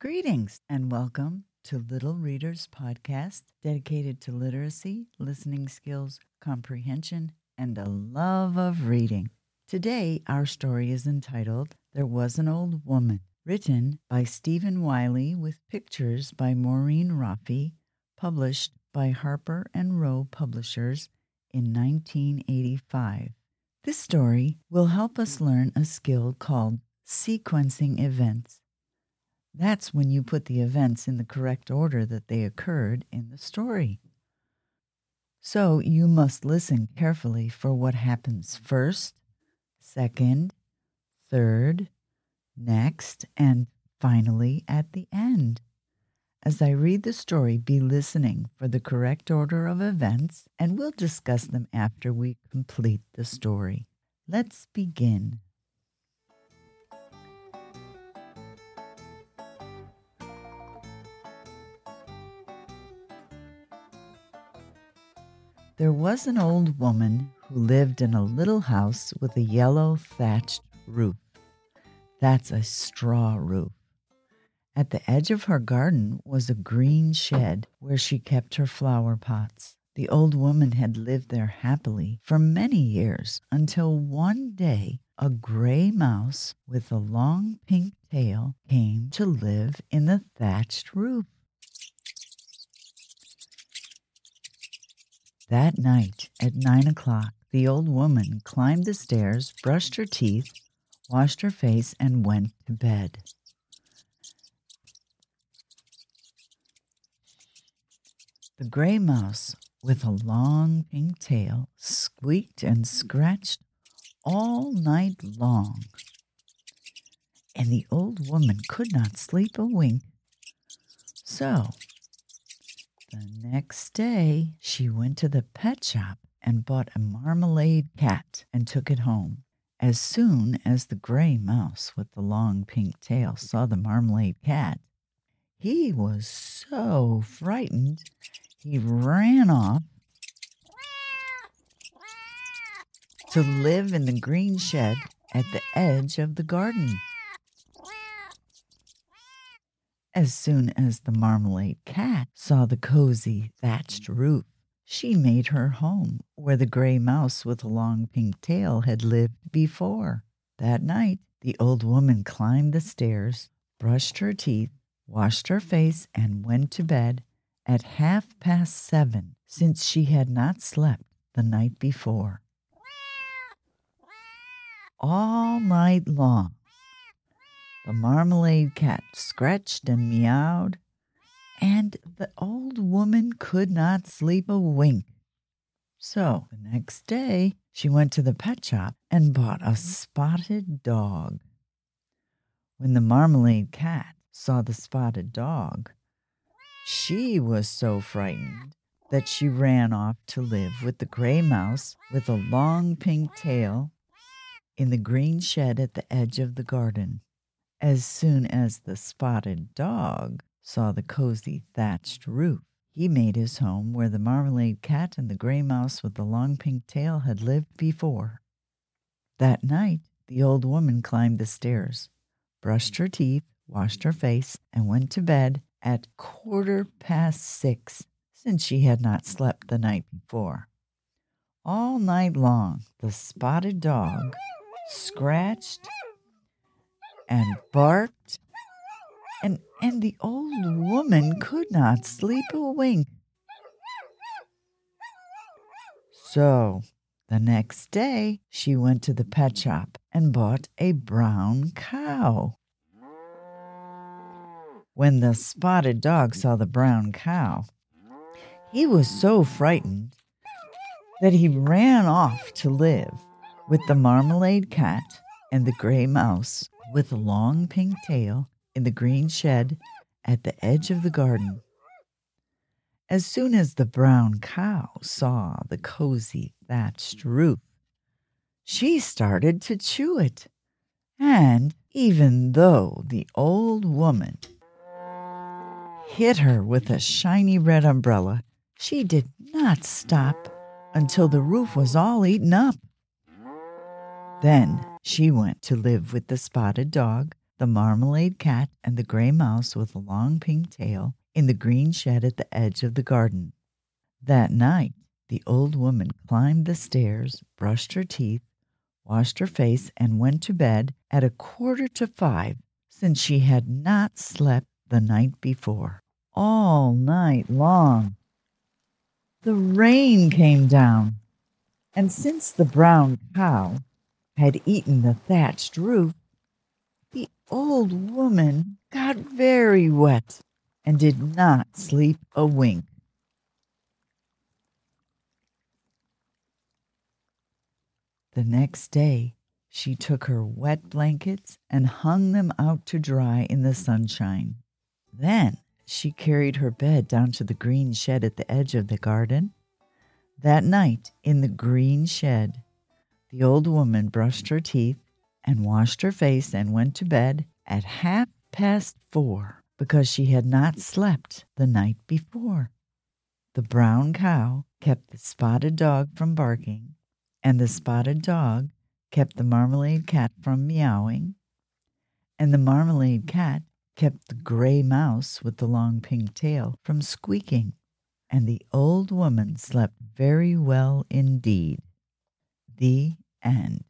Greetings and welcome to Little Readers Podcast, dedicated to literacy, listening skills, comprehension, and a love of reading. Today, our story is entitled There Was an Old Woman, written by Stephen Wyllie with pictures by Maureen Roffey, published by Harper and Row Publishers in 1985. This story will help us learn a skill called sequencing events. That's when you put the events in the correct order that they occurred in the story. So you must listen carefully for what happens first, second, third, next, and finally at the end. As I read the story, be listening for the correct order of events, and we'll discuss them after we complete the story. Let's begin. There was an old woman who lived in a little house with a yellow thatched roof. That's a straw roof. At the edge of her garden was a green shed where she kept her flower pots. The old woman had lived there happily for many years until one day a gray mouse with a long pink tail came to live in the thatched roof. That night at nine o'clock, the old woman climbed the stairs, brushed her teeth, washed her face, and went to bed. The gray mouse, with a long pink tail, squeaked and scratched all night long, and the old woman could not sleep a wink. So the next day, she went to the pet shop and bought a marmalade cat and took it home. As soon as the gray mouse with the long pink tail saw the marmalade cat, he was so frightened he ran off to live in the green shed at the edge of the garden. As soon as the marmalade cat saw the cozy thatched roof, she made her home where the gray mouse with the long pink tail had lived before. That night, the old woman climbed the stairs, brushed her teeth, washed her face, and went to bed at half past seven, since she had not slept the night before. All night long, the marmalade cat scratched and meowed, and the old woman could not sleep a wink. So the next day, she went to the pet shop and bought a spotted dog. When the marmalade cat saw the spotted dog, she was so frightened that she ran off to live with the gray mouse with a long pink tail in the green shed at the edge of the garden. As soon as the spotted dog saw the cozy thatched roof, he made his home where the marmalade cat and the gray mouse with the long pink tail had lived before. That night, the old woman climbed the stairs, brushed her teeth, washed her face, and went to bed at quarter past six, since she had not slept the night before. All night long, the spotted dog scratched and barked, and, and the old woman could not sleep a wink. So the next day, she went to the pet shop and bought a brown cow. When the spotted dog saw the brown cow, he was so frightened that he ran off to live with the marmalade cat and the gray mouse with a long pink tail in the green shed at the edge of the garden. As soon as the brown cow saw the cozy thatched roof, she started to chew it. And even though the old woman hit her with a shiny red umbrella, she did not stop until the roof was all eaten up. Then she went to live with the spotted dog, the marmalade cat and the gray mouse with a long pink tail in the green shed at the edge of the garden. That night, the old woman climbed the stairs, brushed her teeth, washed her face, and went to bed at a quarter to five, since she had not slept the night before. All night long, the rain came down, and since the brown cow had eaten the thatched roof, the old woman got very wet and did not sleep a wink. The next day, she took her wet blankets and hung them out to dry in the sunshine. Then she carried her bed down to the green shed at the edge of the garden. That night, in the green shed, the old woman brushed her teeth and washed her face and went to bed at half past four because she had not slept the night before. The brown cow kept the spotted dog from barking, and the spotted dog kept the marmalade cat from meowing, and the marmalade cat kept the gray mouse with the long pink tail from squeaking, and the old woman slept very well indeed. The end.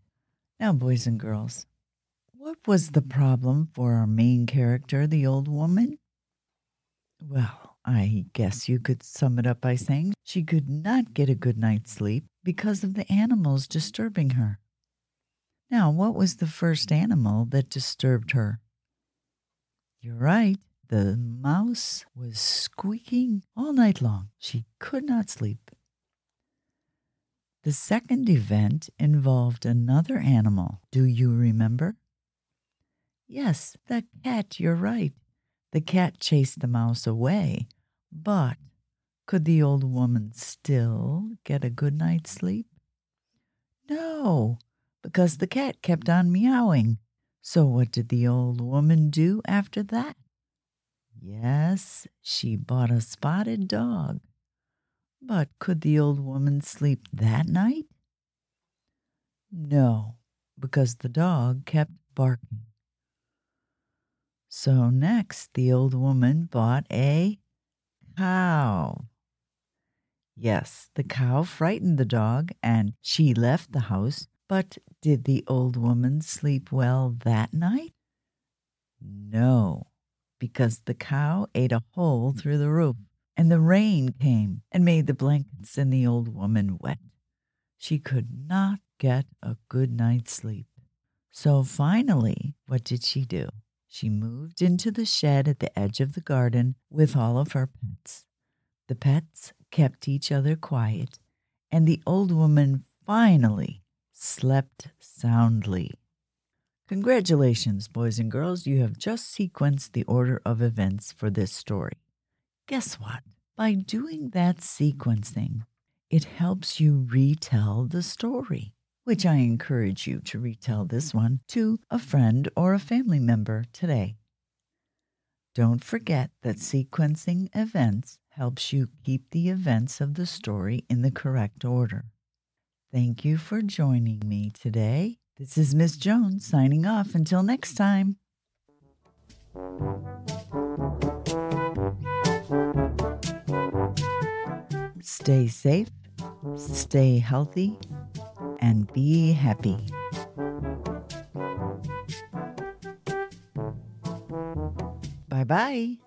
Now, boys and girls, what was the problem for our main character, the old woman? Well, I guess you could sum it up by saying she could not get a good night's sleep because of the animals disturbing her. Now, what was the first animal that disturbed her? You're right. The mouse was squeaking all night long. She could not sleep. The second event involved another animal. Do you remember? Yes, the cat, you're right. The cat chased the mouse away. But could the old woman still get a good night's sleep? No, because the cat kept on meowing. So, what did the old woman do after that? Yes, she bought a spotted dog. But could the old woman sleep that night? No, because the dog kept barking. So next, the old woman bought a cow. Yes, the cow frightened the dog and she left the house but did the old woman sleep well that night? No, because the cow ate a hole through the roof, and the rain came and made the blankets and the old woman wet. She could not get a good night's sleep. So finally, what did she do? She moved into the shed at the edge of the garden with all of her pets. The pets kept each other quiet, and the old woman finally slept soundly. Congratulations, boys and girls, you have just sequenced the order of events for this story. Guess what? By doing that sequencing, it helps you retell the story, which I encourage you to retell this one to a friend or a family member today. Don't forget that sequencing events helps you keep the events of the story in the correct order. Thank you for joining me today. This is Miss Jones signing off until next time. Stay safe, stay healthy, and be happy. Bye bye.